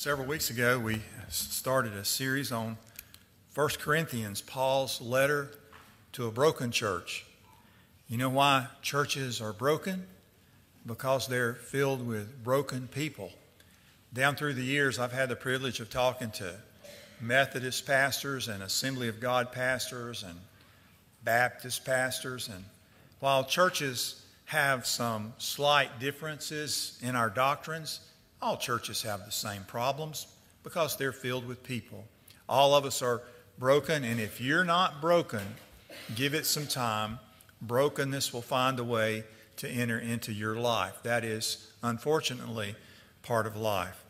Several weeks ago, we started a series on 1 Corinthians, Paul's letter to a broken church. You know why churches are broken? Because they're filled with broken people. Down through the years, I've had the privilege of talking to Methodist pastors and Assembly of God pastors and Baptist pastors. And while churches have some slight differences in our doctrines, all churches have the same problems because they're filled with people. All of us are broken, and if you're not broken, give it some time. Brokenness will find a way to enter into your life. That is, unfortunately, part of life.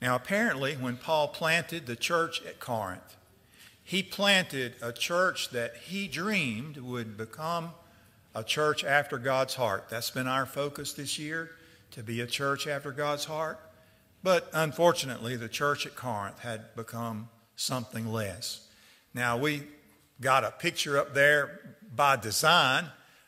Now, apparently, when Paul planted the church at Corinth, he planted a church that he dreamed would become a church after God's heart. That's been our focus this year, to be a church after God's heart. But unfortunately, the church at Corinth had become something less. Now, we got a picture up there by design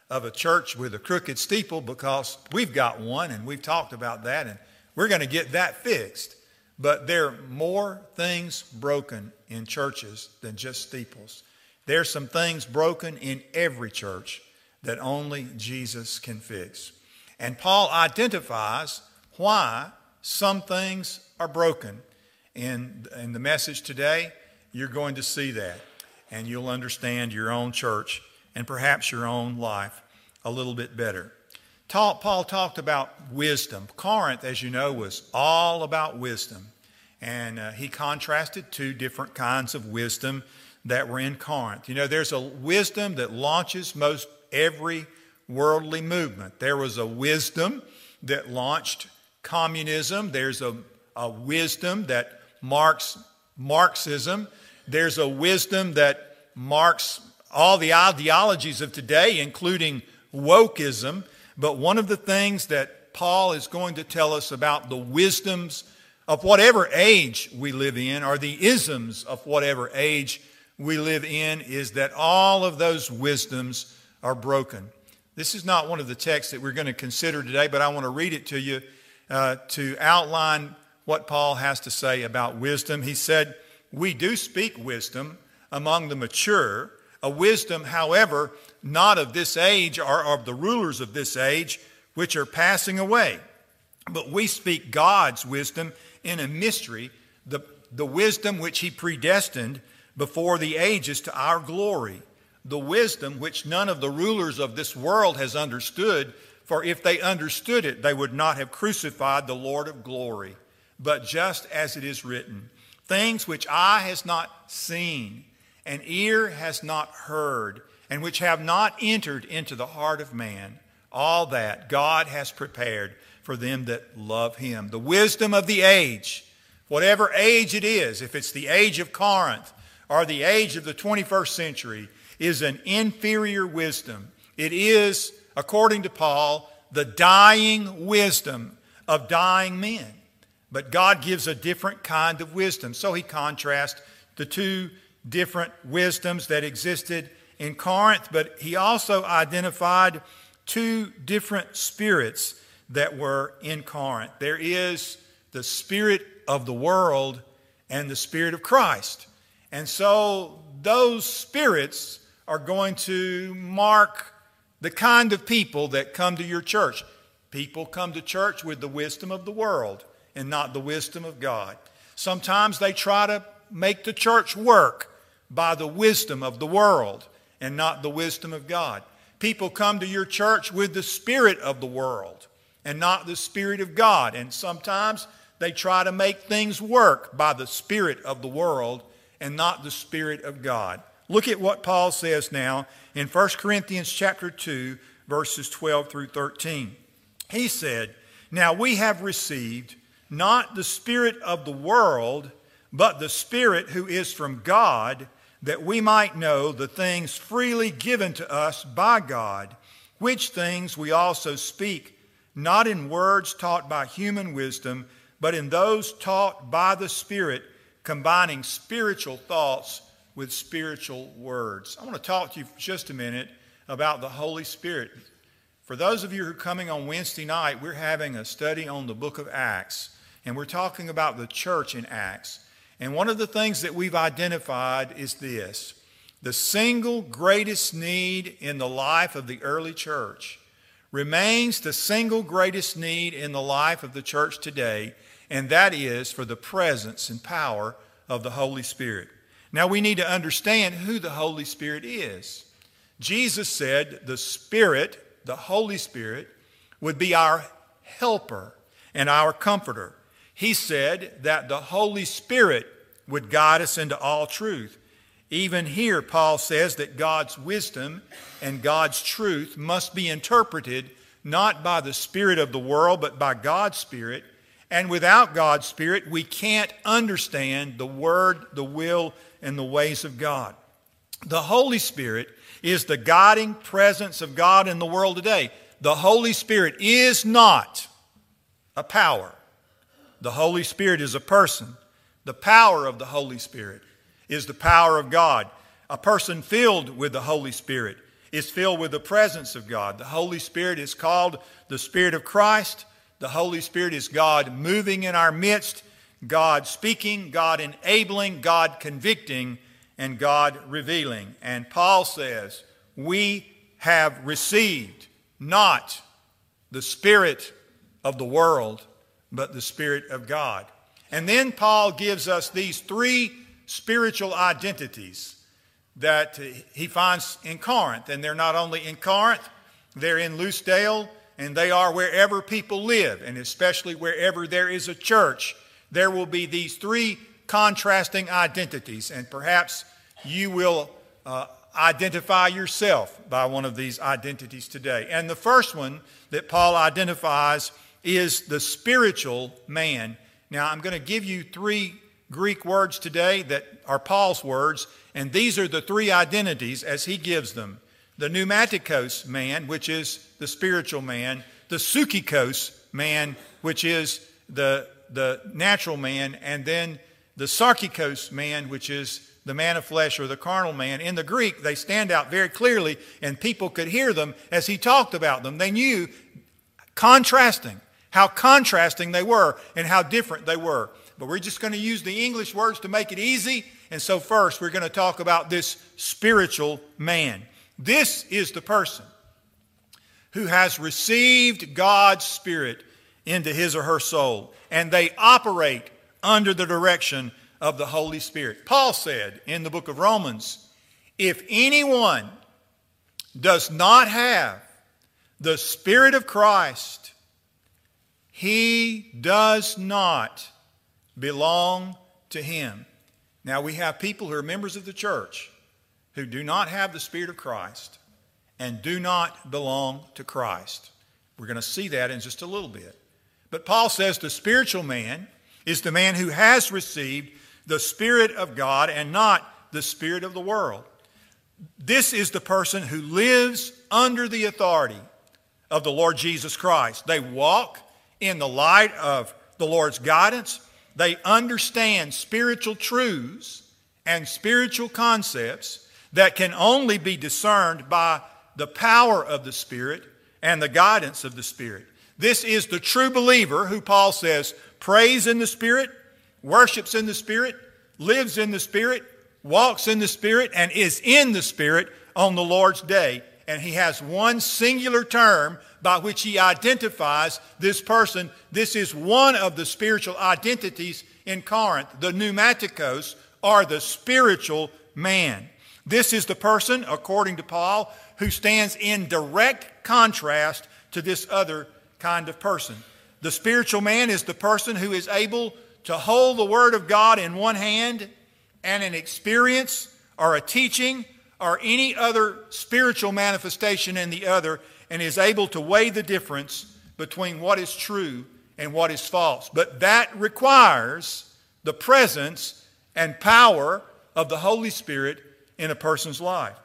of a church with a crooked steeple because we've got one and we've talked about that and we're going to get that fixed. But there are more things broken in churches than just steeples. There's some things broken in every church that only Jesus can fix. And Paul identifies why some things are broken. In, in the message today, you're going to see that, and you'll understand your own church and perhaps your own life a little bit better. Paul talked about wisdom. Corinth, as you know, was all about wisdom. And uh, he contrasted two different kinds of wisdom that were in Corinth. You know, there's a wisdom that launches most every worldly movement. There was a wisdom that launched communism, there's a, a wisdom that marks Marxism, there's a wisdom that marks all the ideologies of today, including wokeism. But one of the things that Paul is going to tell us about the wisdoms of whatever age we live in, or the isms of whatever age we live in, is that all of those wisdoms are broken. This is not one of the texts that we're going to consider today, but I want to read it to you uh, to outline what Paul has to say about wisdom. He said, We do speak wisdom among the mature, a wisdom, however, not of this age or of the rulers of this age, which are passing away. But we speak God's wisdom in a mystery, the, the wisdom which He predestined before the ages to our glory, the wisdom which none of the rulers of this world has understood for if they understood it, they would not have crucified the Lord of glory. But just as it is written, things which eye has not seen, and ear has not heard, and which have not entered into the heart of man, all that God has prepared for them that love him. The wisdom of the age, whatever age it is, if it's the age of Corinth or the age of the 21st century, is an inferior wisdom. It is according to Paul, the dying wisdom of dying men. But God gives a different kind of wisdom. So he contrasts the two different wisdoms that existed in Corinth, but he also identified two different spirits that were in Corinth. There is the spirit of the world and the spirit of Christ. And so those spirits are going to mark the kind of people that come to your church. People come to church with the wisdom of the world and not the wisdom of God. Sometimes they try to make the church work by the wisdom of the world and not the wisdom of God. People come to your church with the spirit of the world and not the spirit of God. And sometimes they try to make things work by the spirit of the world and not the spirit of God. Look at what Paul says now in 1 Corinthians chapter 2 verses 12 through 13. He said, "Now we have received not the spirit of the world, but the spirit who is from God, that we might know the things freely given to us by God, which things we also speak, not in words taught by human wisdom, but in those taught by the Spirit, combining spiritual thoughts with spiritual words. I want to talk to you for just a minute about the Holy Spirit. For those of you who are coming on Wednesday night, we're having a study on the book of Acts. And we're talking about the church in Acts. And one of the things that we've identified is this the single greatest need in the life of the early church remains the single greatest need in the life of the church today, and that is for the presence and power of the Holy Spirit. Now we need to understand who the Holy Spirit is. Jesus said the Spirit, the Holy Spirit, would be our helper and our comforter. He said that the Holy Spirit would guide us into all truth. Even here, Paul says that God's wisdom and God's truth must be interpreted not by the Spirit of the world, but by God's Spirit. And without God's Spirit, we can't understand the Word, the will, and the ways of God. The Holy Spirit is the guiding presence of God in the world today. The Holy Spirit is not a power, the Holy Spirit is a person. The power of the Holy Spirit is the power of God. A person filled with the Holy Spirit is filled with the presence of God. The Holy Spirit is called the Spirit of Christ. The Holy Spirit is God moving in our midst, God speaking, God enabling, God convicting, and God revealing. And Paul says, We have received not the Spirit of the world, but the Spirit of God. And then Paul gives us these three spiritual identities that he finds in Corinth. And they're not only in Corinth, they're in Lucedale, and they are wherever people live, and especially wherever there is a church. There will be these three contrasting identities, and perhaps you will uh, identify yourself by one of these identities today. And the first one that Paul identifies is the spiritual man. Now, I'm going to give you three Greek words today that are Paul's words, and these are the three identities as he gives them the pneumaticos man, which is the spiritual man, the psychikos man, which is the, the natural man, and then the sarkikos man, which is the man of flesh or the carnal man. In the Greek, they stand out very clearly, and people could hear them as he talked about them. They knew, contrasting, how contrasting they were and how different they were but we're just going to use the English words to make it easy. And so, first, we're going to talk about this spiritual man. This is the person who has received God's Spirit into his or her soul, and they operate under the direction of the Holy Spirit. Paul said in the book of Romans if anyone does not have the Spirit of Christ, he does not belong to Him. Now, we have people who are members of the church who do not have the Spirit of Christ and do not belong to Christ. We're going to see that in just a little bit. But Paul says the spiritual man is the man who has received the Spirit of God and not the Spirit of the world. This is the person who lives under the authority of the Lord Jesus Christ. They walk in the light of the Lord's guidance they understand spiritual truths and spiritual concepts that can only be discerned by the power of the Spirit and the guidance of the Spirit. This is the true believer who Paul says prays in the Spirit, worships in the Spirit, lives in the Spirit, walks in the Spirit, and is in the Spirit on the Lord's day. And he has one singular term by which he identifies this person. This is one of the spiritual identities in Corinth, the pneumaticos, or the spiritual man. This is the person, according to Paul, who stands in direct contrast to this other kind of person. The spiritual man is the person who is able to hold the Word of God in one hand and an experience or a teaching or any other spiritual manifestation in the other and is able to weigh the difference between what is true and what is false. But that requires the presence and power of the Holy Spirit in a person's life.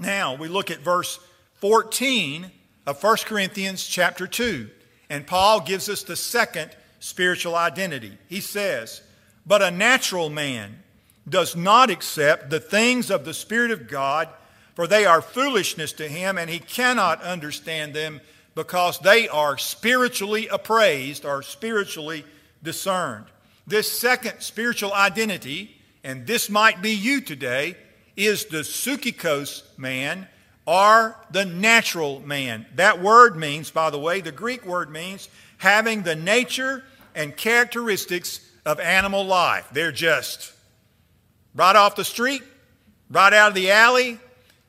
Now, we look at verse 14 of 1 Corinthians chapter 2, and Paul gives us the second spiritual identity. He says, But a natural man does not accept the things of the Spirit of God for they are foolishness to him, and he cannot understand them because they are spiritually appraised or spiritually discerned. This second spiritual identity, and this might be you today, is the psychikos man or the natural man. That word means, by the way, the Greek word means having the nature and characteristics of animal life. They're just right off the street, right out of the alley,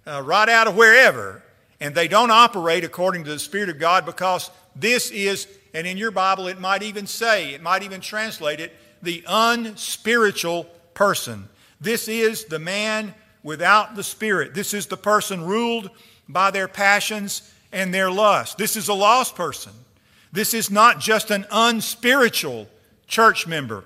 uh, right out of wherever. And they don't operate according to the Spirit of God because this is, and in your Bible it might even say, it might even translate it, the unspiritual person. This is the man without the Spirit. This is the person ruled by their passions and their lust. This is a lost person. This is not just an unspiritual church member.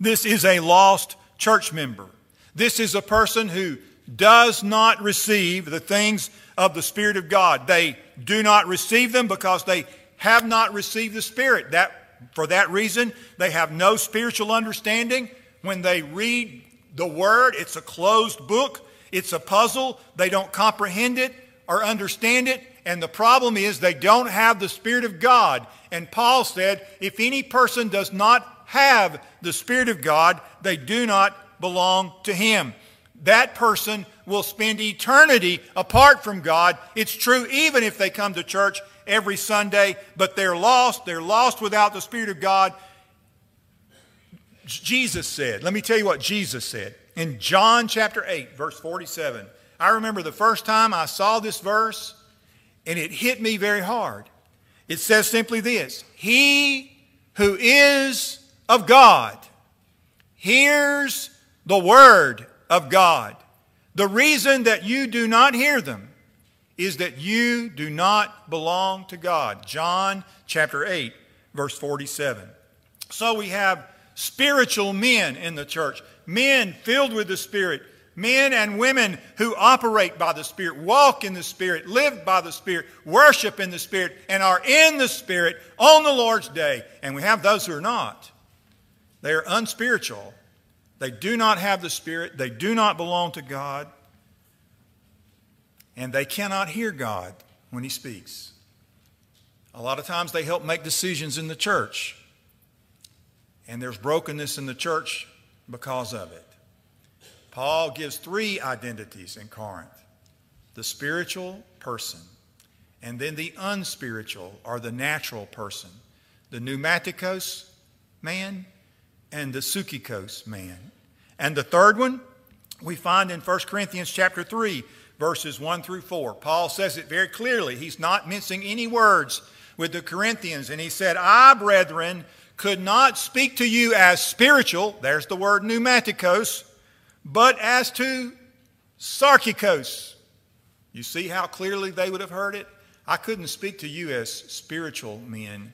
This is a lost church member. This is a person who does not receive the things of the Spirit of God. They do not receive them because they have not received the Spirit. That, for that reason, they have no spiritual understanding. When they read the Word, it's a closed book, it's a puzzle. They don't comprehend it or understand it. And the problem is they don't have the Spirit of God. And Paul said, if any person does not have the Spirit of God, they do not belong to him. That person will spend eternity apart from God. It's true even if they come to church every Sunday, but they're lost. They're lost without the Spirit of God. Jesus said, let me tell you what Jesus said. In John chapter 8, verse 47, I remember the first time I saw this verse, and it hit me very hard. It says simply this He who is of God hears the word of God. The reason that you do not hear them is that you do not belong to God. John chapter 8, verse 47. So we have spiritual men in the church, men filled with the Spirit, men and women who operate by the Spirit, walk in the Spirit, live by the Spirit, worship in the Spirit, and are in the Spirit on the Lord's day. And we have those who are not. They are unspiritual. They do not have the Spirit. They do not belong to God. And they cannot hear God when He speaks. A lot of times they help make decisions in the church and there's brokenness in the church because of it. Paul gives three identities in Corinth the spiritual person, and then the unspiritual or the natural person, the pneumaticos man and the psychikos man. And the third one we find in 1 Corinthians chapter 3 verses 1 through 4. Paul says it very clearly. He's not mincing any words with the Corinthians and he said, "I, brethren, could not speak to you as spiritual, there's the word pneumatikos, but as to sarkikos. You see how clearly they would have heard it? I couldn't speak to you as spiritual men.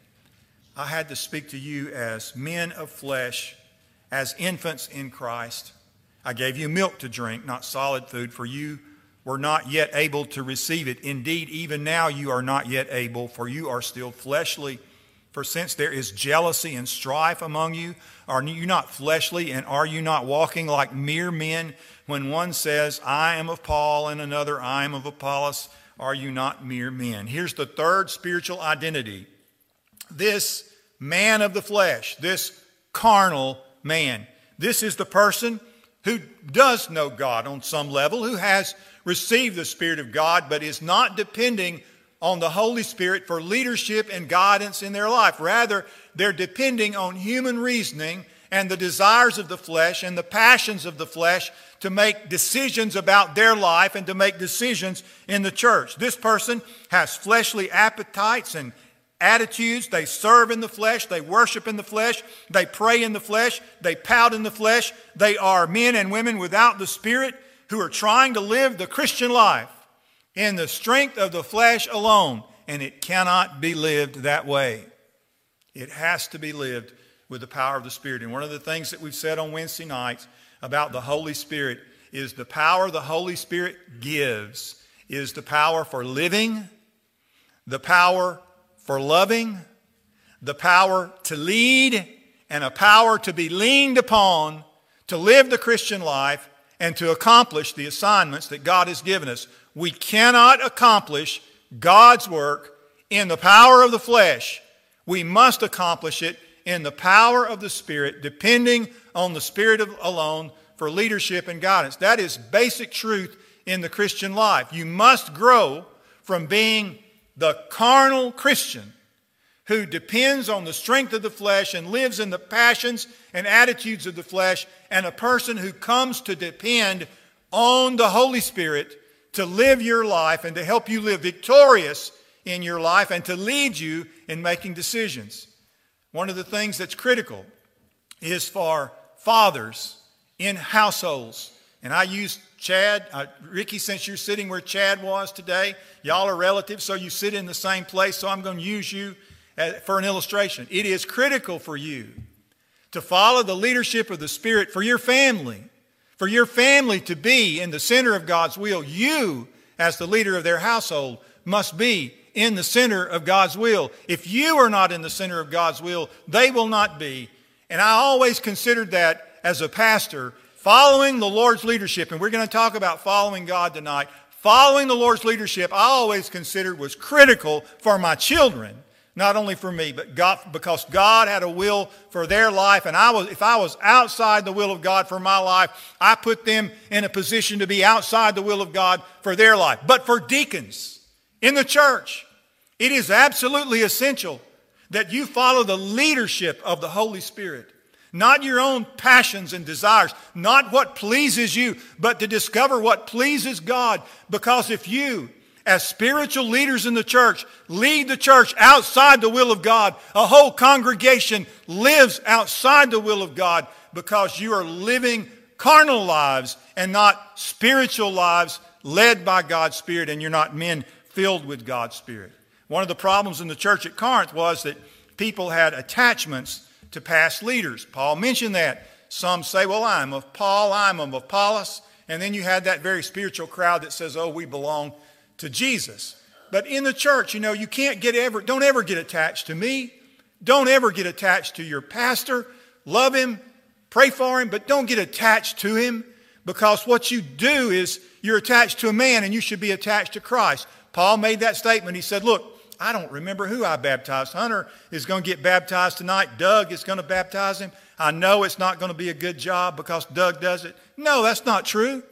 I had to speak to you as men of flesh, as infants in Christ. I gave you milk to drink, not solid food, for you were not yet able to receive it. Indeed, even now you are not yet able, for you are still fleshly. For since there is jealousy and strife among you, are you not fleshly, and are you not walking like mere men? When one says, I am of Paul, and another, I am of Apollos, are you not mere men? Here's the third spiritual identity this man of the flesh, this carnal man. This is the person who does know God on some level, who has received the Spirit of God, but is not depending on the Holy Spirit for leadership and guidance in their life. Rather, they're depending on human reasoning and the desires of the flesh and the passions of the flesh to make decisions about their life and to make decisions in the church. This person has fleshly appetites and attitudes. They serve in the flesh. They worship in the flesh. They pray in the flesh. They pout in the flesh. They are men and women without the Spirit who are trying to live the Christian life in the strength of the flesh alone, and it cannot be lived that way. It has to be lived with the power of the Spirit. And one of the things that we've said on Wednesday nights about the Holy Spirit is the power the Holy Spirit gives is the power for living, the power for loving, the power to lead, and a power to be leaned upon to live the Christian life and to accomplish the assignments that God has given us. We cannot accomplish God's work in the power of the flesh. We must accomplish it in the power of the Spirit, depending on the Spirit alone for leadership and guidance. That is basic truth in the Christian life. You must grow from being the carnal Christian who depends on the strength of the flesh and lives in the passions and attitudes of the flesh, and a person who comes to depend on the Holy Spirit to live your life and to help you live victorious in your life and to lead you in making decisions. One of the things that's critical is for fathers in households. And I use Chad, uh, Ricky, since you're sitting where Chad was today, y'all are relatives, so you sit in the same place, so I'm going to use you Uh, for an illustration. It is critical for you to follow the leadership of the Spirit for your family, for your family to be in the center of God's will. You, as the leader of their household, must be in the center of God's will. If you are not in the center of God's will, they will not be. And I always considered that as a pastor, following the Lord's leadership, and we're going to talk about following God tonight. Following the Lord's leadership, I always considered was critical for my children not only for me, but God, because God had a will for their life. And I was, if I was outside the will of God for my life, I put them in a position to be outside the will of God for their life. But for deacons in the church, it is absolutely essential that you follow the leadership of the Holy Spirit. Not your own passions and desires, not what pleases you, but to discover what pleases God. Because if you as spiritual leaders in the church lead the church outside the will of God. A whole congregation lives outside the will of God because you are living carnal lives and not spiritual lives led by God's Spirit, and you're not men filled with God's Spirit. One of the problems in the church at Corinth was that people had attachments to past leaders. Paul mentioned that. Some say, well, I'm of Paul, I'm of Apollos. And then you had that very spiritual crowd that says, oh, we belong to Jesus. But in the church, you know, you can't get ever, don't ever get attached to me. Don't ever get attached to your pastor. Love him, pray for him, but don't get attached to him because what you do is you're attached to a man and you should be attached to Christ. Paul made that statement. He said, Look, I don't remember who I baptized. Hunter is going to get baptized tonight. Doug is going to baptize him. I know it's not going to be a good job because Doug does it. No, that's not true.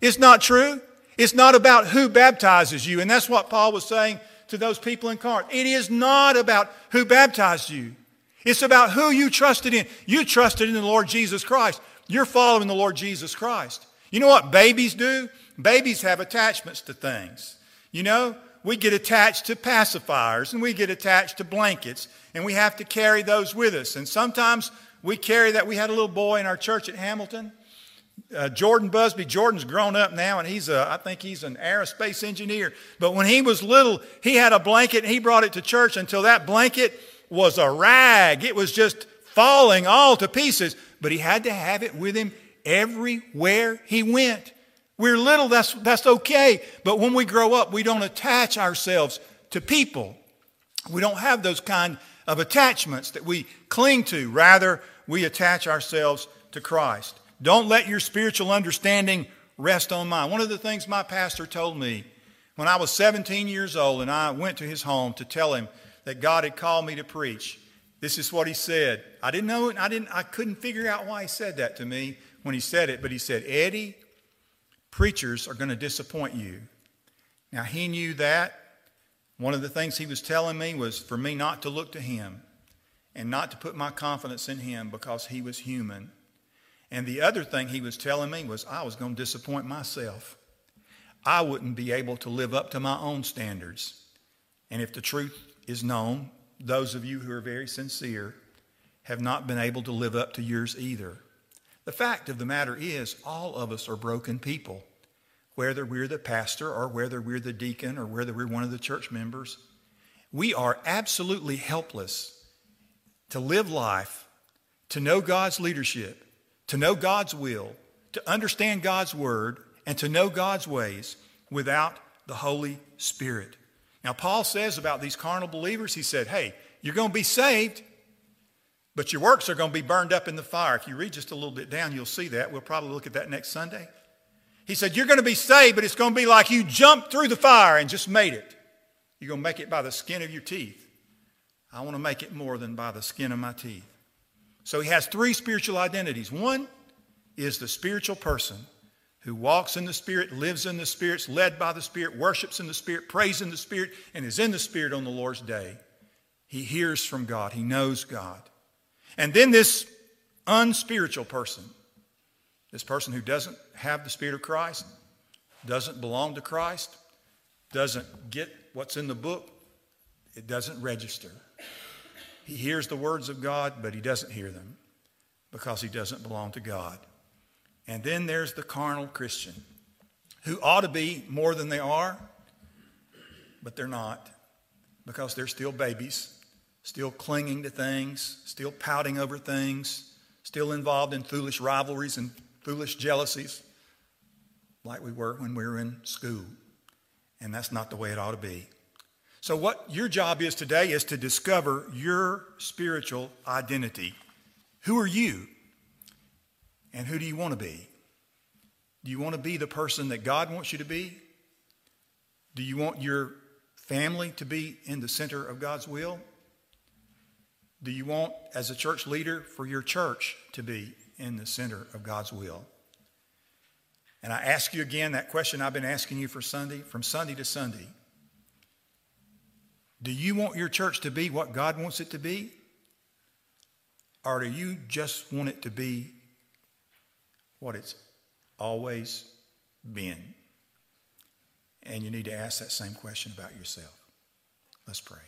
It's not true. It's not about who baptizes you. And that's what Paul was saying to those people in Corinth. It is not about who baptized you. It's about who you trusted in. You trusted in the Lord Jesus Christ. You're following the Lord Jesus Christ. You know what babies do? Babies have attachments to things. You know, we get attached to pacifiers and we get attached to blankets and we have to carry those with us. And sometimes we carry that. We had a little boy in our church at Hamilton uh, Jordan Busby. Jordan's grown up now, and he's a, I think he's an aerospace engineer. But when he was little, he had a blanket, and he brought it to church until that blanket was a rag. It was just falling all to pieces. But he had to have it with him everywhere he went. We're little, that's, that's okay. But when we grow up, we don't attach ourselves to people. We don't have those kind of attachments that we cling to. Rather, we attach ourselves to Christ. Don't let your spiritual understanding rest on mine. One of the things my pastor told me when I was 17 years old and I went to his home to tell him that God had called me to preach, this is what he said. I didn't know it, I didn't I couldn't figure out why he said that to me when he said it, but he said, "Eddie, preachers are going to disappoint you." Now he knew that. One of the things he was telling me was for me not to look to him and not to put my confidence in him because he was human and the other thing he was telling me was I was going to disappoint myself. I wouldn't be able to live up to my own standards. And if the truth is known, those of you who are very sincere have not been able to live up to yours either. The fact of the matter is, all of us are broken people, whether we're the pastor or whether we're the deacon or whether we're one of the church members. We are absolutely helpless to live life, to know God's leadership, to know God's will, to understand God's word, and to know God's ways without the Holy Spirit. Now, Paul says about these carnal believers, he said, hey, you're going to be saved, but your works are going to be burned up in the fire. If you read just a little bit down, you'll see that. We'll probably look at that next Sunday. He said, You're going to be saved, but it's going to be like you jumped through the fire and just made it. You're going to make it by the skin of your teeth. I want to make it more than by the skin of my teeth. So he has three spiritual identities. One is the spiritual person who walks in the Spirit, lives in the Spirit, is led by the Spirit, worships in the Spirit, prays in the Spirit, and is in the Spirit on the Lord's day. He hears from God, he knows God. And then this unspiritual person, this person who doesn't have the Spirit of Christ, doesn't belong to Christ, doesn't get what's in the book, it doesn't register. He hears the words of God, but he doesn't hear them because he doesn't belong to God. And then there's the carnal Christian who ought to be more than they are, but they're not because they're still babies, still clinging to things, still pouting over things, still involved in foolish rivalries and foolish jealousies like we were when we were in school. And that's not the way it ought to be. So, what your job is today is to discover your spiritual identity. Who are you? And who do you want to be? Do you want to be the person that God wants you to be? Do you want your family to be in the center of God's will? Do you want, as a church leader, for your church to be in the center of God's will? And I ask you again that question I've been asking you for Sunday, from Sunday to Sunday. Do you want your church to be what God wants it to be? Or do you just want it to be what it's always been? And you need to ask that same question about yourself. Let's pray.